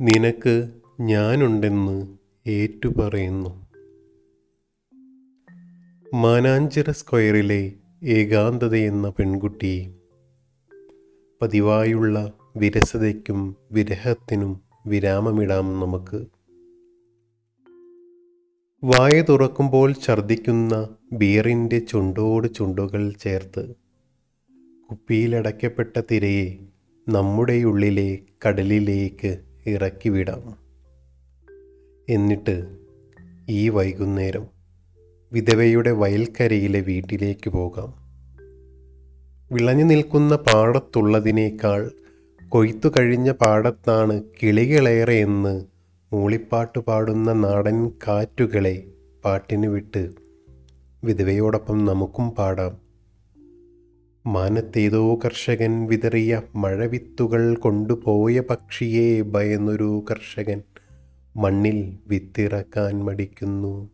നിനക്ക് ഞാനുണ്ടെന്ന് ഏറ്റുപറയുന്നു. മാനാഞ്ചിറ സ്ക്വയറിലെ ഏകാന്തതയെന്ന പെൺകുട്ടി പതിവായുള്ള വിരസതയ്ക്കും വിരഹത്തിനും വിരാമമിടാം നമുക്ക്. വായ തുറക്കുമ്പോൾ ഛർദിക്കുന്ന ബിയറിന്റെ ചുണ്ടോട് ചുണ്ടുകൾ ചേർത്ത് കുപ്പിയിലടയ്ക്കപ്പെട്ട തിരയെ നമ്മുടെ ഉള്ളിലെ കടലിലേക്ക് ഇറക്കി വിടാം. എന്നിട്ട് ഈ വൈകുന്നേരം വിധവയുടെ വയൽക്കരയിലെ വീട്ടിലേക്ക് പോകാം. വിളഞ്ഞു നിൽക്കുന്ന പാടത്തുള്ളതിനേക്കാൾ കൊയ്ത്തു കഴിഞ്ഞ പാടത്താണ് കിളികളേറെ എന്ന് മൂളിപ്പാട്ട് പാടുന്ന നാടൻ കാറ്റുകളെ പാട്ടിന് വിട്ട് വിധവയോടൊപ്പം നമുക്കും പാടാം. മാനത്തേതോ കർഷകൻ വിതറിയ മഴവിത്തുകൾ കൊണ്ടുപോയ പക്ഷിയെ ഭയന്നൊരു കർഷകൻ മണ്ണിൽ വിത്തിറക്കാൻ മടിക്കുന്നു.